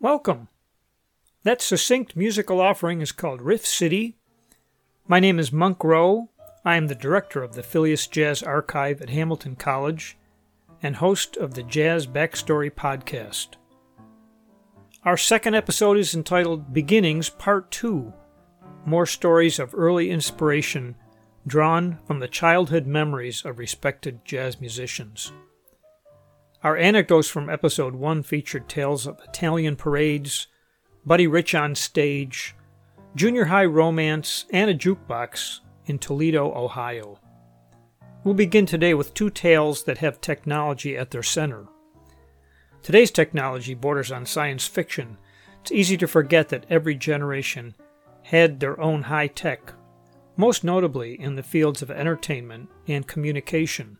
Welcome. That succinct musical offering is called Riff City. My name is Monk Rowe. I am the director of the Fillius Jazz Archive at Hamilton College and host of the Jazz Backstory podcast. Our second episode is entitled Beginnings Part 2 More Stories of Early Inspiration Drawn from the Childhood Memories of Respected Jazz Musicians. Our anecdotes from episode 1 featured tales of Italian parades, Buddy Rich on stage, junior high romance, and a jukebox in Toledo, Ohio. We'll begin today with two tales that have technology at their center. Today's technology borders on science fiction. It's easy to forget that every generation had their own high tech, most notably in the fields of entertainment and communication.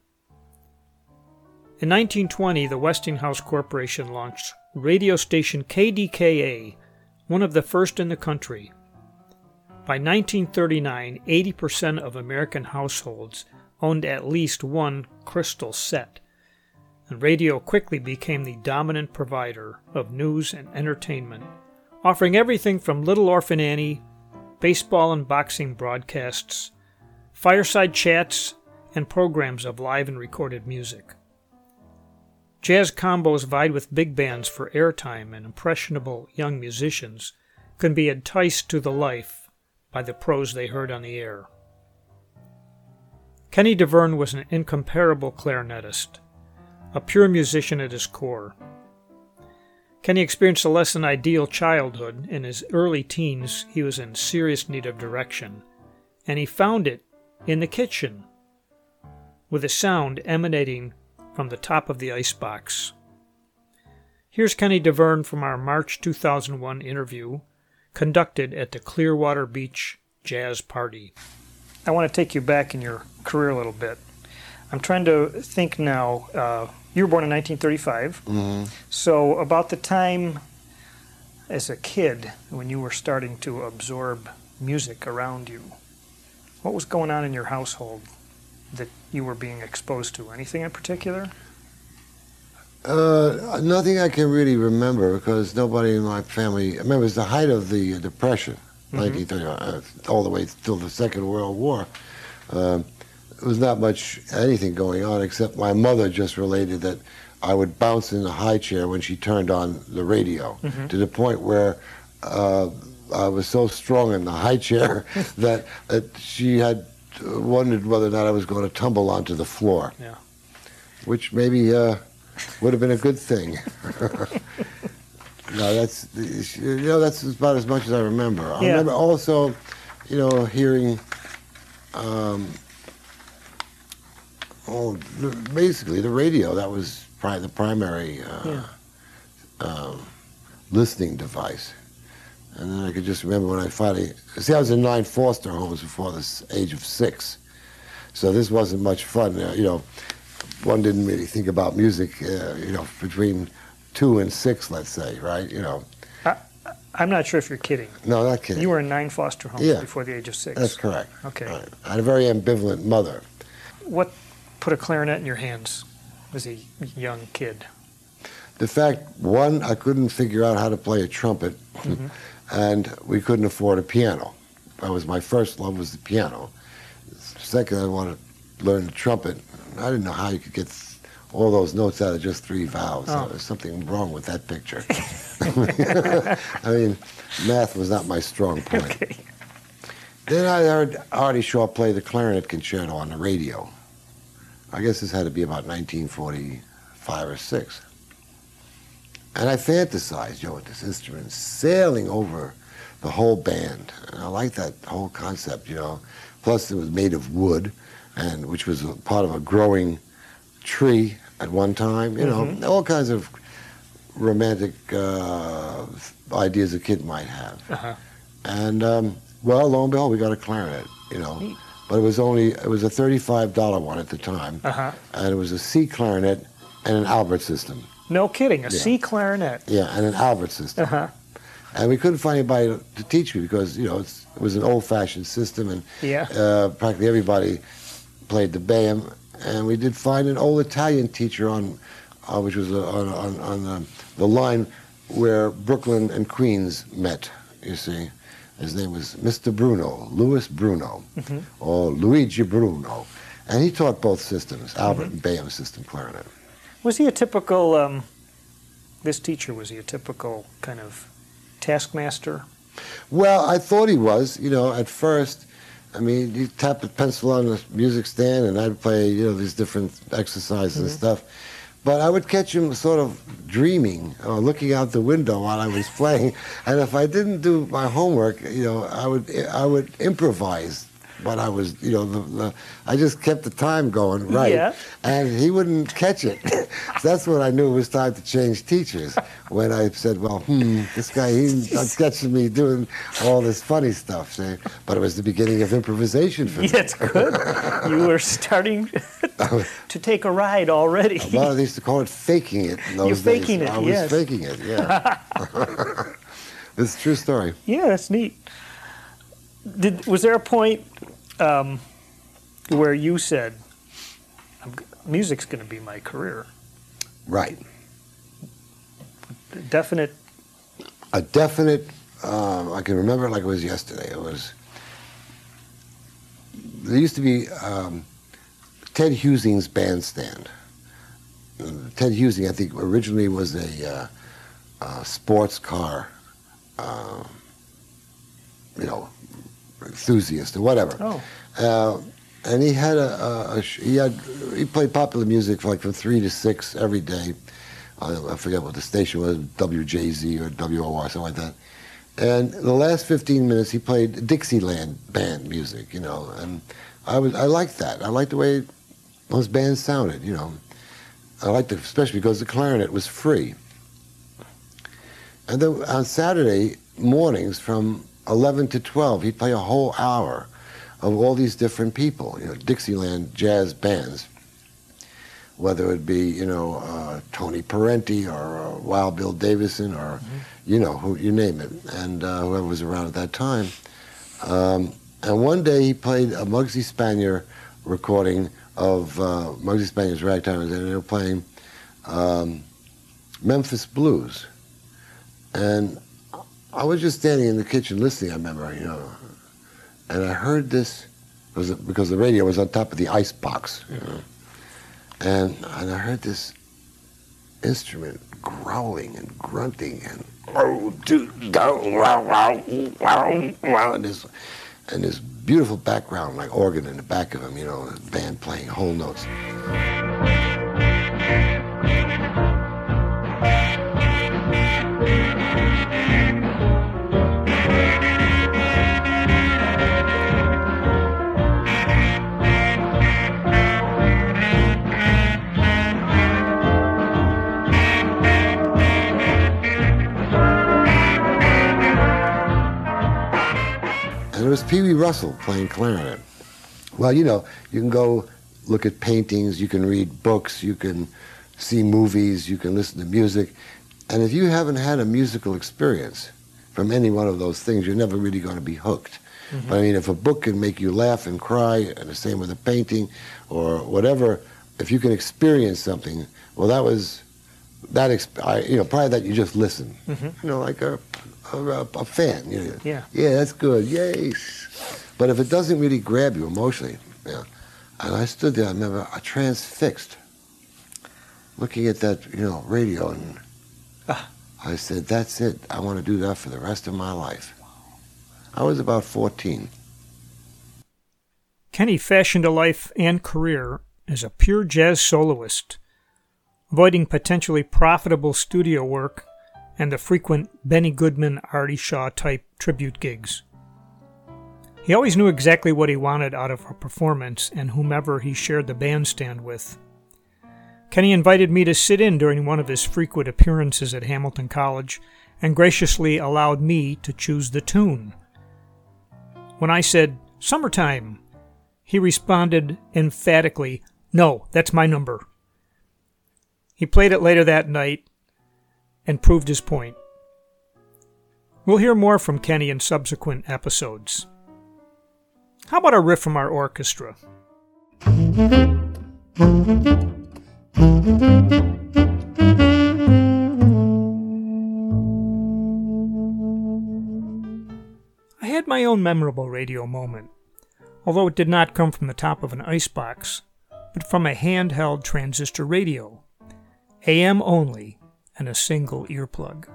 In 1920, the Westinghouse Corporation launched radio station KDKA, one of the first in the country. By 1939, 80% of American households owned at least one crystal set, and radio quickly became the dominant provider of news and entertainment, offering everything from Little Orphan Annie, baseball and boxing broadcasts, fireside chats, and programs of live and recorded music. Jazz combos vied with big bands for airtime, and impressionable young musicians can be enticed to the life by the prose they heard on the air. Kenny Davern was an incomparable clarinetist, a pure musician at his core. Kenny experienced a less than ideal childhood. In his early teens, he was in serious need of direction, and he found it in the kitchen, with a sound emanating from the top of the icebox. Here's Kenny Davern from our March 2001 interview conducted at the Clearwater Beach Jazz Party. I want to take you back in your career a little bit. I'm trying to think now. Uh, you were born in 1935. Mm-hmm. So, about the time as a kid when you were starting to absorb music around you, what was going on in your household that you were being exposed to? Anything in particular? Uh, nothing I can really remember because nobody in my family. I remember it was the height of the uh, Depression, Mhm. 1930, uh, all the way till the Second World War. Um, there was not much anything going on except my mother just related that I would bounce in the high chair when she turned on the radio Mhm. to the point where uh, I was so strong in the high chair that, that she had uh, wondered whether or not I was going to tumble onto the floor. Yeah. Which maybe uh, would have been a good thing. no, that's you know that's about as much as I remember. I Yeah. remember also, you know, hearing. Um, oh, basically the radio. That was pri- the primary uh, Yeah. um, listening device. And then I could just remember when I finally see I was in nine foster homes before the age of six, so this wasn't much fun. Uh, you know, one didn't really think about music. Uh, you know, between two and six, let's say, right? You know, I'm not sure if you're kidding. no, not kidding. You were in nine foster homes Yeah. before the age of six. That's correct. Okay. Right. I had a very ambivalent mother. What put a clarinet in your hands as a young kid? The fact, one, I couldn't figure out how to play a trumpet, Mhm. and we couldn't afford a piano. That was my first love was the piano. Second, I wanted to learn the trumpet. I didn't know how you could get all those notes out of just three vowels. Oh. There was something wrong with that picture. I mean, math was not my strong point. Okay. Then I heard Artie Shaw play the clarinet concerto on the radio. I guess this had to be about 1945 or 6. And I fantasized, you know, with this instrument sailing over the whole band. And I like that whole concept, you know. Plus, it was made of wood, and which was a part of a growing tree at one time. You know, all kinds of romantic uh, ideas a kid might have. Uh-huh. And um, well, lo and behold, we got a clarinet. You know, Neat. but it was only it was a thirty-five dollar one at the time, Uh-huh. and it was a C clarinet and an Albert system. No kidding. A Yeah. C clarinet. Yeah, and an Albert system. Uh-huh. And we couldn't find anybody to, teach me because you know it's, it was an old-fashioned system, and Yeah. uh, practically everybody played the Boehm. And we did find an old Italian teacher on, uh, which was uh, on on, on the, the line where Brooklyn and Queens met. You see, his name was Mr. Bruno, Louis Bruno, Mhm. or Luigi Bruno, and he taught both systems, Albert and Boehm system clarinet. Was he a typical, um, this teacher, was he a typical kind of taskmaster? Well, I thought he was. You know, at first, I mean, you tap a pencil on the music stand, and I'd play, you know, these different exercises and mm-hmm. stuff. But I would catch him sort of dreaming or looking out the window while I was playing. And if I didn't do my homework, you know, I would I would improvise what I was, you know, the, the, I just kept the time going right, Yeah. and he wouldn't catch it. so that's when I knew it was time to change teachers. When I said, "Well, hmm, this guy he's not catching me doing all this funny stuff," see? but it was the beginning of improvisation for me. Yeah, it's good. you were starting to take a ride already. Well, they used to call it faking it in those You're days. faking it, I was yes. faking it, yeah. it's a true story. Yeah, that's neat. Did was there a point um, where you said, I'm, "Music's going to be my career"? Right. Definite. a definite. Uh, I can remember it like it was yesterday. It was. There used to be um, Ted Husing's bandstand. Ted Husing, I think, originally was a, uh, uh sports car, uh, you know, enthusiast or whatever. Oh, Uh, and he had a, a, a he had he played popular music for like from three to six every day. Uh, I forget what the station was, WJZ or WOR, something like that. And the last 15 minutes, he played Dixieland band music, you know, and I was I liked that. I liked the way those bands sounded, you know. I liked it especially because the clarinet was free. And then on Saturday mornings from 11 to 12, he'd play a whole hour of all these different people, you know, Dixieland jazz bands, whether it be, you know, uh, Tony Parenti or uh, Wild Bill Davison or, you know, who you name it, and uh, whoever was around at that time. Um, and one day he played a Muggsy Spanier recording of uh, Muggsy Spanier's Ragtimers, and they were playing um, Memphis Blues. And I was just standing in the kitchen listening, I remember, you know, and I heard this because the radio was on top of the ice box, you know, and and I heard this instrument growling and grunting and oh wow wow wow wow and this and this beautiful background like organ in the back of him, you know, band playing whole notes. Pee Wee Russell playing clarinet. Well, you know, you can go look at paintings, you can read books, you can see movies, you can listen to music, and if you haven't had a musical experience from any one of those things, you're never really going to be hooked. Mm-hmm. But I mean, if a book can make you laugh and cry, and the same with a painting or whatever, if you can experience something, well, that was that. Exp- I, you know, prior to that, you just listen. Mhm. You know, like a a, a fan. You know, Yeah. yeah, that's good. Yay. But if it doesn't really grab you emotionally, yeah. And I stood there, I remember, I transfixed, looking at that, you know, radio, and Ah. I said, that's it. I want to do that for the rest of my life. I was about 14. Kenny fashioned a life and career as a pure jazz soloist, avoiding potentially profitable studio work and the frequent Benny Goodman, Artie Shaw type tribute gigs. He always knew exactly what he wanted out of a performance and whomever he shared the bandstand with. Kenny invited me to sit in during one of his frequent appearances at Hamilton College and graciously allowed me to choose the tune. When I said, Summertime, he responded emphatically, No, that's my number. He played it later that night and proved his point. We'll hear more from Kenny in subsequent episodes. How about a riff from our orchestra? I had my own memorable radio moment, although it did not come from the top of an icebox, but from a handheld transistor radio, AM only, and a single earplug.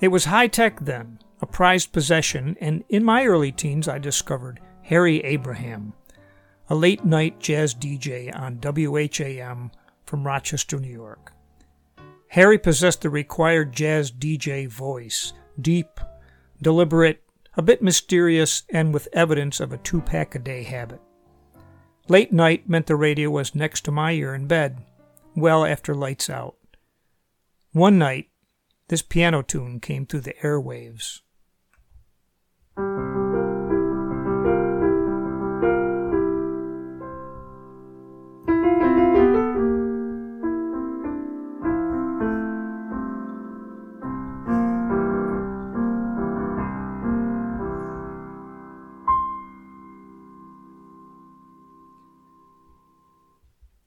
It was high tech then, a prized possession, and in my early teens I discovered Harry Abraham, a late night jazz DJ on WHAM from Rochester, New York. Harry possessed the required jazz DJ voice, deep, deliberate, a bit mysterious, and with evidence of a two pack a day habit. Late night meant the radio was next to my ear in bed, well after lights out. One night, this piano tune came through the airwaves.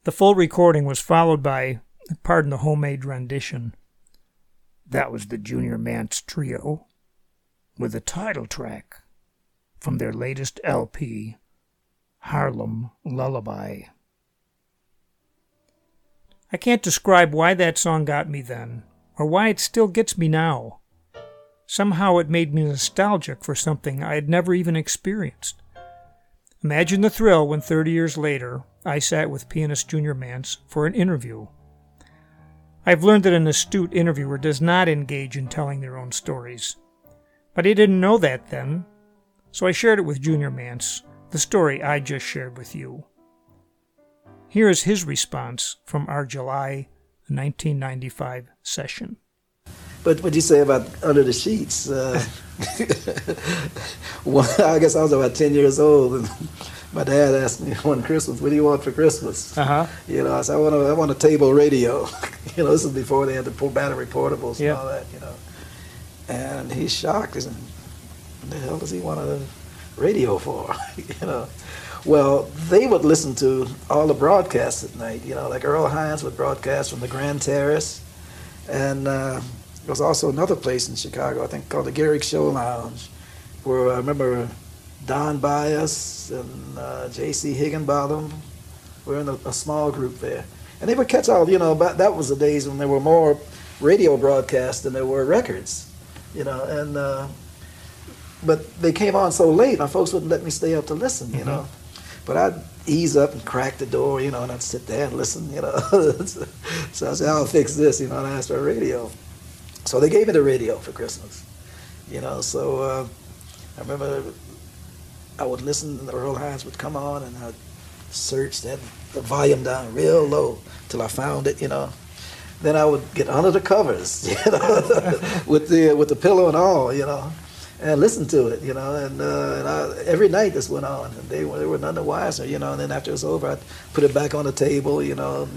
The full recording was followed by, pardon the homemade rendition. That was the Junior Mance Trio with a title track from their latest LP, Harlem Lullaby. I can't describe why that song got me then, or why it still gets me now. Somehow it made me nostalgic for something I had never even experienced. Imagine the thrill when 30 years later I sat with pianist Junior Mance for an interview. I've learned that an astute interviewer does not engage in telling their own stories. But I didn't know that then, so I shared it with Junior Mance, the story I just shared with you. Here is his response from our July 1995 session. But what you say about Under the Sheets? Uh, well, I guess I was about 10 years old, and my dad asked me one Christmas, "What do you want for Christmas?" Uh-huh. You know, I said, "I want a, I want a table radio." you know, this is before they had the battery portables and all that. You know, and he's shocked. He said, "What the hell does he want a radio for?" you know. Well, they would listen to all the broadcasts at night. You know, like Earl Hines would broadcast from the Grand Terrace, and uh, there was also another place in Chicago, I think, called the Garrick Show Lounge, where I remember Don Byas and uh, J.C. Higginbotham were in a, a small group there. And they would catch all, you know, but that was the days when there were more radio broadcasts than there were records, you know, and, uh, but they came on so late, my folks wouldn't let me stay up to listen, you know. But I'd ease up and crack the door, you know, and I'd sit there and listen, you know. so I said, I'll fix this, you know, and I asked for a radio. So they gave me the radio for Christmas, you know. So uh, I remember I would listen, and the Earl Hines would come on, and I'd search that the volume down real low till I found it, you know. Then I would get under the covers, you know, with the with the pillow and all, you know, and listen to it, you know. And, uh, and I, every night this went on, and they were they were none the wiser, you know. And then after it was over, I'd put it back on the table, you know.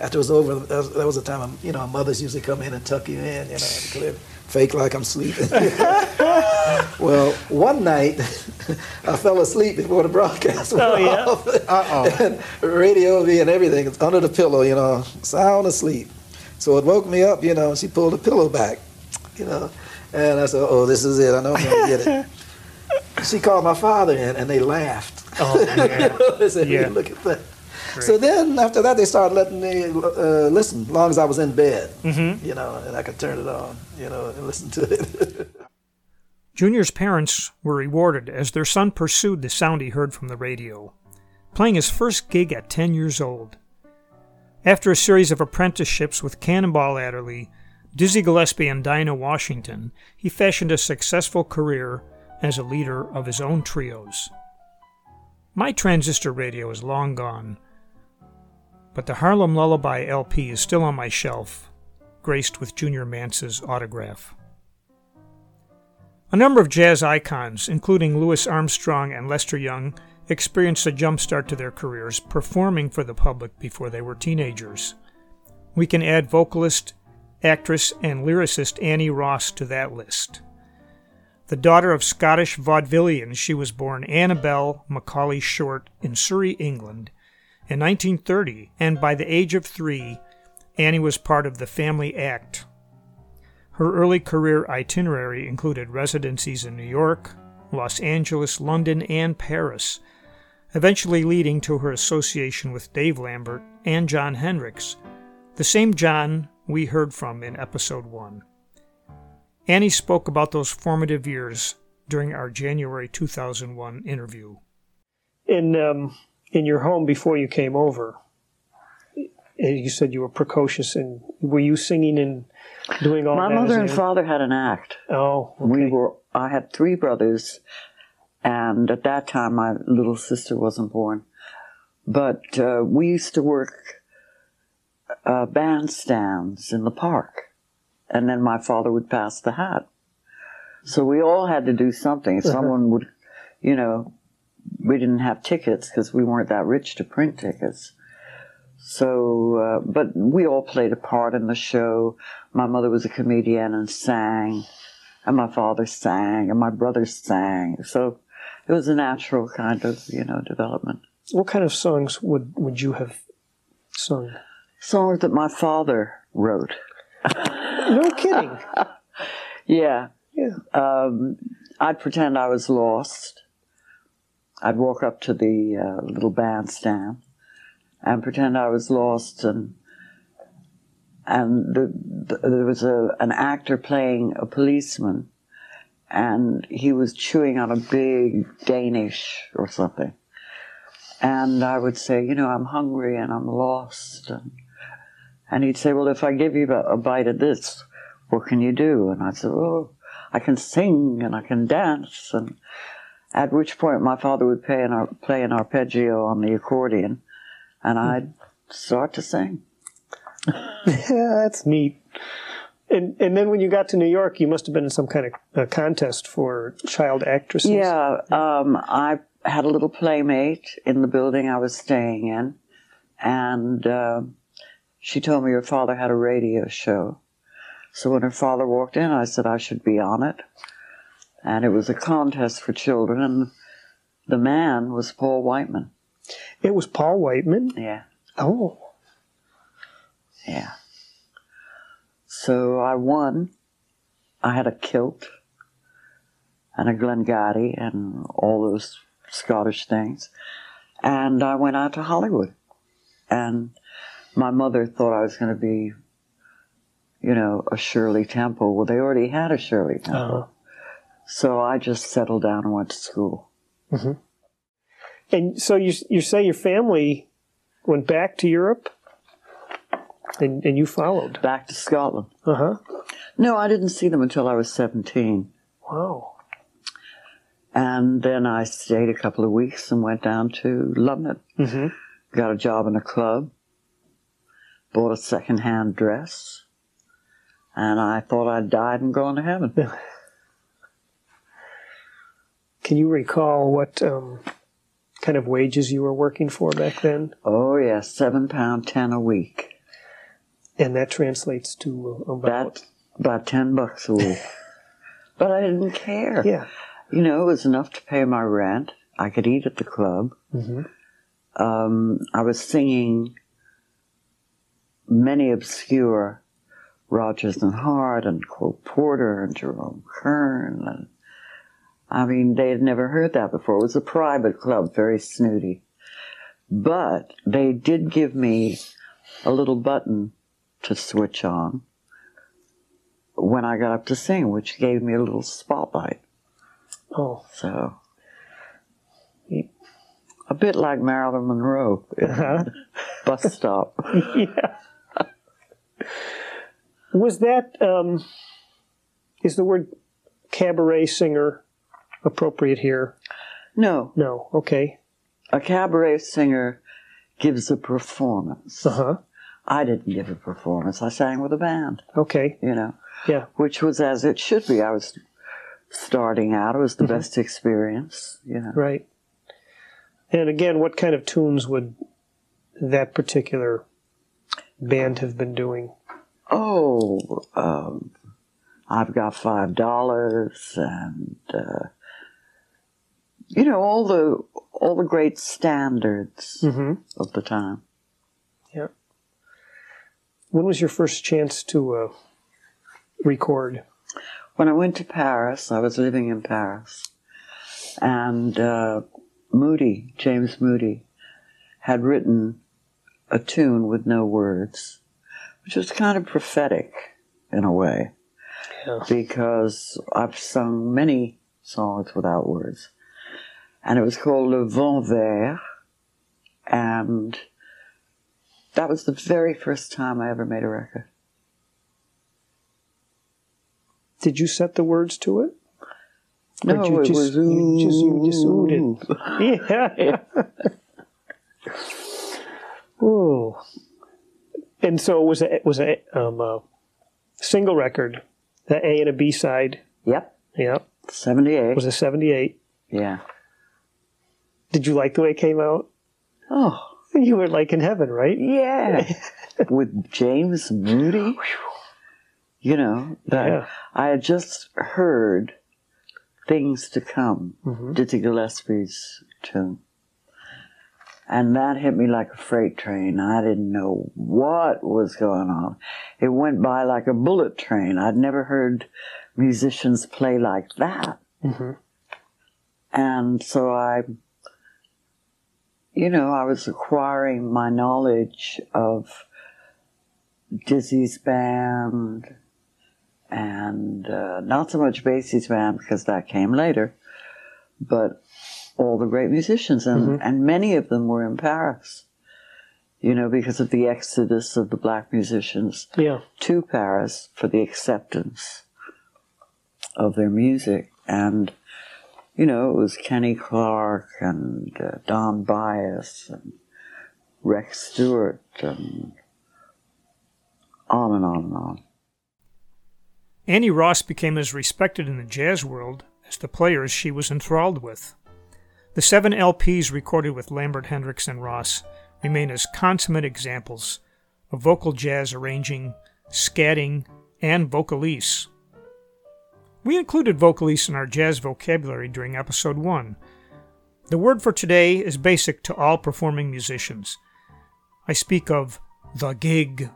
After it was over, that was, that was the time, you know, mothers usually come in and tuck you in, you know, fake like I'm sleeping. well, one night I fell asleep before the broadcast went Oh, yeah? off. Uh-oh. and radio me and everything it's under the pillow, you know, sound asleep. So it woke me up, you know, and she pulled the pillow back, you know, and I said, "Oh, this is it. I know I'm gonna get it." she called my father in, and they laughed. Oh, yeah. they said, Yeah. "Look at that." So then, after that, they started letting me uh, listen, as long as I was in bed, Mhm. you know, and I could turn it on, you know, and listen to it. Junior's parents were rewarded as their son pursued the sound he heard from the radio, playing his first gig at 10 years old. After a series of apprenticeships with Cannonball Adderley, Dizzy Gillespie, and Dinah Washington, he fashioned a successful career as a leader of his own trios. My transistor radio is long gone, but the Harlem Lullaby LP is still on my shelf, graced with Junior Mance's autograph. A number of jazz icons, including Louis Armstrong and Lester Young, experienced a jump start to their careers performing for the public before they were teenagers. We can add vocalist, actress, and lyricist Annie Ross to that list. The daughter of Scottish vaudevillians, she was born Annabel Macaulay Short in Surrey, England, in 1930, and by the age of three, Annie was part of the family act. Her early career itinerary included residencies in New York, Los Angeles, London, and Paris, eventually leading to her association with Dave Lambert and Jon Hendricks, the same Jon we heard from in episode 1. Annie spoke about those formative years during our January 2001 interview. In um, in your home before you came over, you said you were precocious, and were you singing and doing all My that? My mother and father had an act. Oh, okay. We were. I had three brothers, and at that time my little sister wasn't born. But uh, we used to work uh, bandstands in the park, and then my father would pass the hat. So we all had to do something. Someone would, you know, we didn't have tickets because we weren't that rich to print tickets. So, uh, but we all played a part in the show. My mother was a comedian and sang, and my father sang, and my brothers sang. So it was a natural kind of, you know, development. What kind of songs would would you have sung? Songs that my father wrote. No kidding. Yeah. Yeah. Um, I'd pretend I was lost. I'd walk up to the uh, little bandstand and pretend I was lost, and and the, the, there was a an actor playing a policeman, and he was chewing on a big Danish or something, and I would say, you know, I'm hungry and I'm lost, and and he'd say, well, if I give you a, a bite of this, what can you do? And I said, oh, I can sing and I can dance. And at which point my father would play an, ar- play an arpeggio on the accordion and I'd start to sing. yeah, that's neat. And and then when you got to New York, you must have been in some kind of contest for child actresses. Yeah, um, I had a little playmate in the building I was staying in, and uh, she told me her father had a radio show. So when her father walked in, I said I should be on it. And it was a contest for children, and the man was Paul Whiteman. It was Paul Whiteman. Yeah, Oh, yeah. So I won. I had a kilt and a Glengarry and all those Scottish things. And I went out to Hollywood. And my mother thought I was going to be, you know, a Shirley Temple. Well, they already had a Shirley Temple. uh, So I just settled down and went to school. and so you you say your family went back to Europe, and and you followed. Back to Scotland. Uh huh. No, I didn't see them until I was 17. Wow. And then I stayed a couple of weeks and went down to London. hmm Got a job in a club. Bought a second-hand dress. And I thought I'd died and gone to heaven. Can you recall what um, kind of wages you were working for back then? Oh yeah, seven pound ten a week. And that translates to uh, about That about ten bucks a week. but I didn't care. yeah. You know, it was enough to pay my rent. I could eat at the club. hmm Um, I was singing many obscure Rodgers and Hart and Cole Porter and Jerome Kern. And, I mean, they had never heard that before. It was a private club, very snooty. But they did give me a little button to switch on when I got up to sing, which gave me a little spotlight. Oh. So, a bit like Marilyn Monroe, Uh-huh. bus stop. yeah. Was that um, is the word cabaret singer appropriate here? No, No. Okay. a cabaret singer gives a performance. Uh huh. I didn't give a performance. I sang with a band, Okay. you know, Yeah. which was as it should be. I was starting out. It was the best experience, you know. Right. And again, what kind of tunes would that particular band have been doing? Oh, um, I've got five dollars, and uh, you know all the all the great standards Mm-hmm. of the time. Yeah. When was your first chance to uh, record? When I went to Paris, I was living in Paris, and uh, Moody, James Moody, had written a tune with no words, which was kind of prophetic in a way, Yeah. because I've sung many songs without words. And it was called Le Vent Vert, and that was the very first time I ever made a record. Did you set the words to it? Or No, you it just, was you just you just oohed it. Yeah. oh. And so it was a it was a um, a single record, the A and a B side. Yep, Yep. 78. was a seventy eight. Yeah. Did you like the way it came out? Oh, You were like in heaven, right? yeah. With James Moody. You know, that Yeah. I had just heard Things to Come, Mhm. Dizzy Gillespie's tune. And that hit me like a freight train. I didn't know what was going on. It went by like a bullet train. I'd never heard musicians play like that. Mhm. And so I, you know, I was acquiring my knowledge of Dizzy's band and uh, not so much Basie's band because that came later, but all the great musicians, and, and many of them were in Paris, you know, because of the exodus of the black musicians Yeah. to Paris for the acceptance of their music. And, you know, it was Kenny Clarke and uh, Don Byas and Rex Stewart and on and on and on. Annie Ross became as respected in the jazz world as the players she was enthralled with. The seven LPs recorded with Lambert Hendricks and Ross remain as consummate examples of vocal jazz arranging, scatting, and vocalise. We included vocalise in our jazz vocabulary during episode 1. The word for today is basic to all performing musicians. I speak of the gig.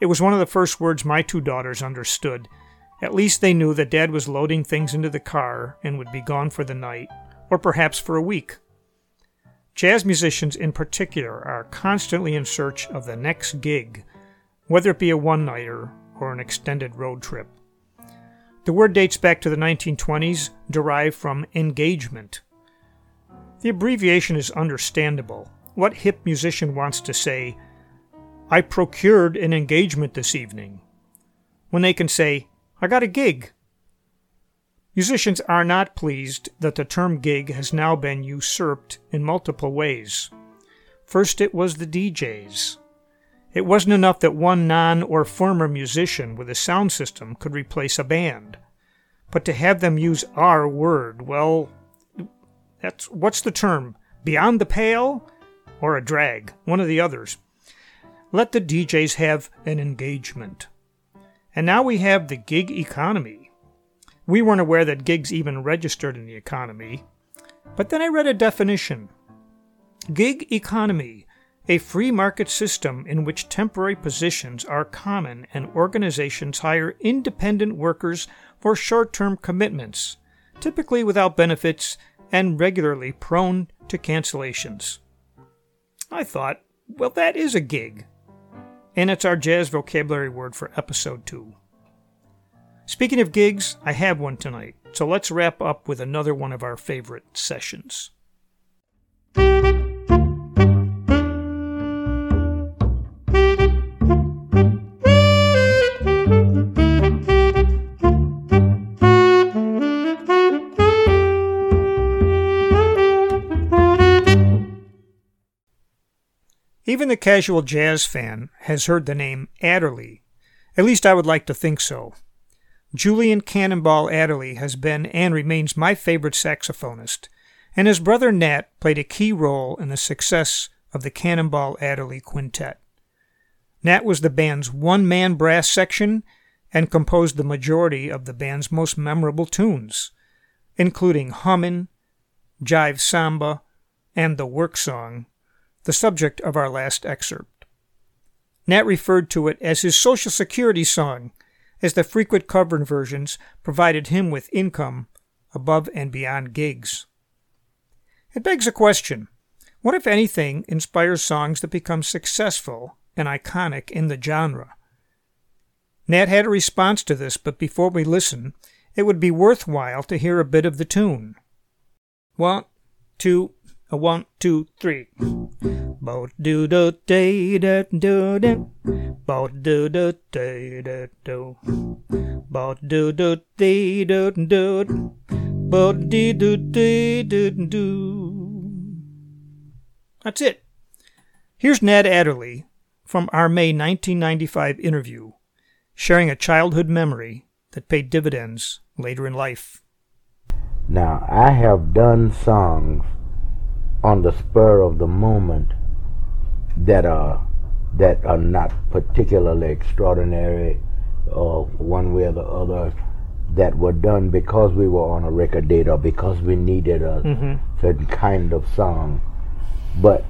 It was one of the first words my two daughters understood. At least they knew that Dad was loading things into the car and would be gone for the night, or perhaps for a week. Jazz musicians in particular are constantly in search of the next gig, whether it be a one nighter or an extended road trip. The word dates back to the 1920s, derived from engagement. The abbreviation is understandable. What hip musician wants to say, I procured an engagement this evening, when they can say, I got a gig? Musicians are not pleased that the term gig has now been usurped in multiple ways. First, it was the DJs. It wasn't enough that one non or former musician with a sound system could replace a band. But to have them use our word, well, that's what's the term? Beyond the pale? Or a drag? One of the others. Let the DJs have an engagement. And now we have the gig economy. We weren't aware that gigs even registered in the economy. But then I read a definition Gig economy, a free market system in which temporary positions are common and organizations hire independent workers for short term commitments, typically without benefits and regularly prone to cancellations. I thought, well, that is a gig. And it's our jazz vocabulary word for episode 2. Speaking of gigs, I have one tonight, so let's wrap up with another one of our favorite sessions. Even the casual jazz fan has heard the name Adderley. At least I would like to think so. Julian Cannonball Adderley has been and remains my favorite saxophonist, and his brother Nat played a key role in the success of the Cannonball Adderley Quintet. Nat was the band's one man brass section and composed the majority of the band's most memorable tunes, including Hummin', Jive Samba, and the Work Song, the subject of our last excerpt. Nat referred to it as his Social Security song, as the frequent cover versions provided him with income above and beyond gigs. It begs a question what, if anything, inspires songs that become successful and iconic in the genre? Nat had a response to this, but before we listen, it would be worthwhile to hear a bit of the tune. One, two, one, two, three. Bo do do day da do da. Bo do do day da do. Bo do do day do do. Bo dee do day do do. That's it. Here's Nat Adderley from our May 1995 interview, sharing a childhood memory that paid dividends later in life. Now, I have done songs on the spur of the moment that are that are not particularly extraordinary or one way or the other that were done because we were on a record date or because we needed a mm-hmm. certain kind of song but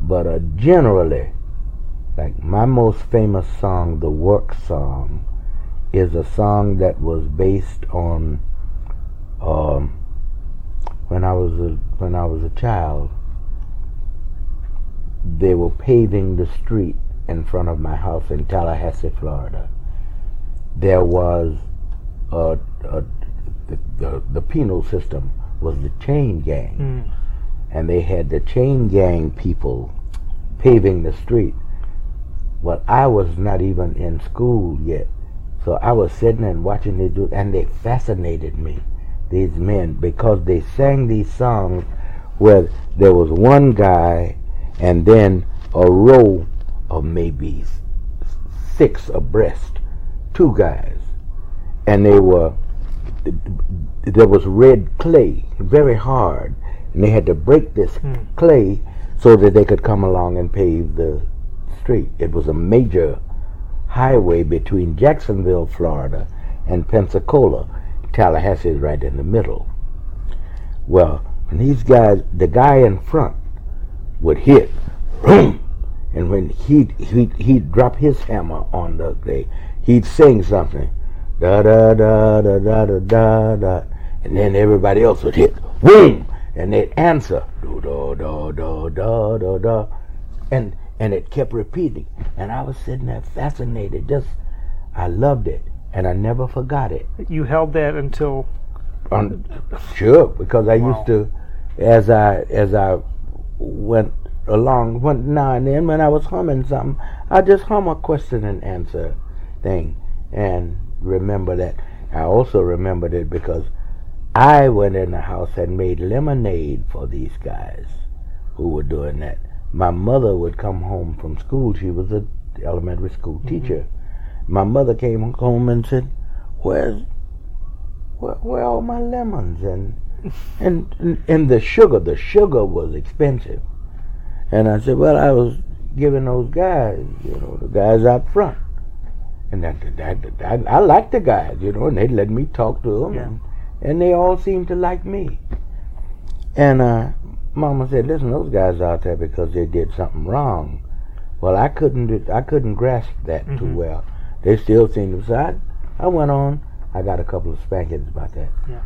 but uh, generally like my most famous song the work song is a song that was based on um, when I was a, when I was a child, they were paving the street in front of my house in Tallahassee, Florida. There was a, a the, the, the penal system was the chain gang, mm. and they had the chain gang people paving the street. Well, I was not even in school yet, so I was sitting and watching they do, and they fascinated me these men because they sang these songs where there was one guy and then a row of maybe six abreast, two guys, and they were there was red clay, very hard, and they had to break this hmm. clay so that they could come along and pave the street. It was a major highway between Jacksonville, Florida, and Pensacola Tallahassee is right in the middle. Well, when these guys, the guy in front would hit, boom, and when he'd, he'd, he'd drop his hammer on the thing, he'd sing something, da da da da da da da da, and then everybody else would hit, boom, and they'd answer, do da da da da da da, and and it kept repeating, and I was sitting there fascinated, just I loved it and I never forgot it. You held that until. Um, sure, because I wow. used to, as I as I went along, went now and then when I was humming something, I just hum a question and answer thing, and remember that. I also remembered it because I went in the house and made lemonade for these guys who were doing that. My mother would come home from school. She was a elementary school mm-hmm. teacher my mother came home and said, "Where's where, where are all my lemons and, and and and the sugar? The sugar was expensive." And I said, "Well, I was giving those guys, you know, the guys out front." And that, that, that, I like the guys, you know, and they let me talk to them, yeah. and, and they all seemed to like me. And uh, Mama said, "Listen, those guys out there because they did something wrong." Well, I couldn't, I couldn't grasp that mm-hmm. too well. They still seem to. So I, I went on. I got a couple of spankings about that. Yeah.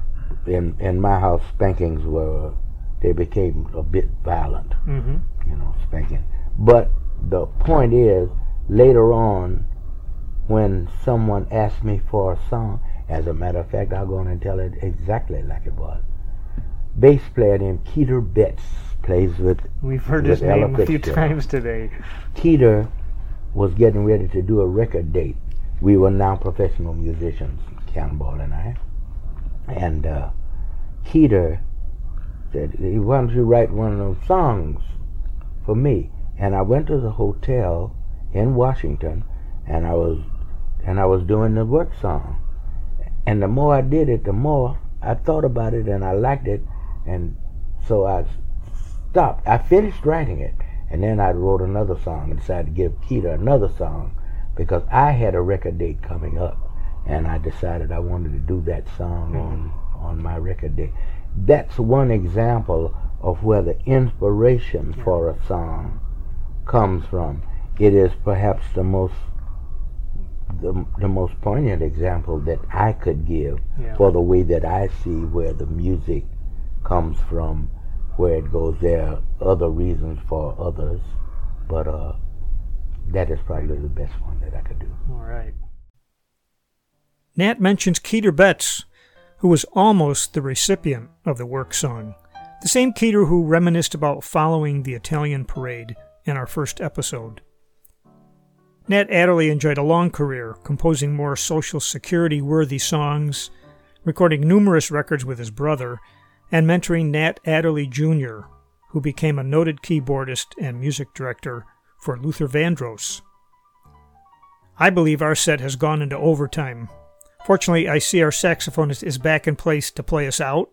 In in my house, spankings were they became a bit violent. Mm-hmm. You know, spanking. But the point is, later on, when someone asked me for a song, as a matter of fact, I'll go on and tell it exactly like it was. Bass player named Keeter Betts plays with. We've heard with his name a few times today. Keeter was getting ready to do a record date we were now professional musicians, Cannonball and I. And uh, said, Why don't you write one of those songs for me? And I went to the hotel in Washington and I was and I was doing the work song. And the more I did it, the more I thought about it and I liked it and So I stopped. I finished writing it, and then I wrote another song and decided to give Keeter another song because I had a record date coming up, and I decided I wanted to do that song mm-hmm. on on my record date. That's one example of where the inspiration yeah. for a song comes from. It is perhaps the most the, the most poignant example that I could give yeah. for the way that I see where the music comes from, where it goes. There are other reasons for others, but uh, that is probably the best one that I could do. All right. Nat mentions Keeter Betts, who was almost the recipient of the work song. The same Keeter who reminisced about following the Italian parade in our first episode. Nat Adderley enjoyed a long career, composing more Social Security worthy songs, recording numerous records with his brother, and mentoring Nat Adderley Jr., who became a noted keyboardist and music director for Luther Vandross. I believe our set has gone into overtime. Fortunately, I see our saxophonist is back in place to play us out.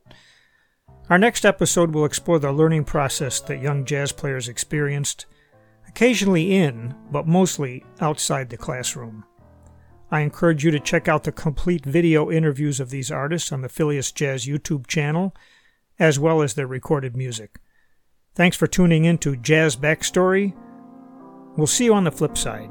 Our next episode will explore the learning process that young jazz players experienced occasionally in, but mostly outside the classroom. I encourage you to check out the complete video interviews of these artists on the Fillius Jazz YouTube channel, as well as their recorded music. Thanks for tuning in to Jazz Backstory. We'll see you on the flip side.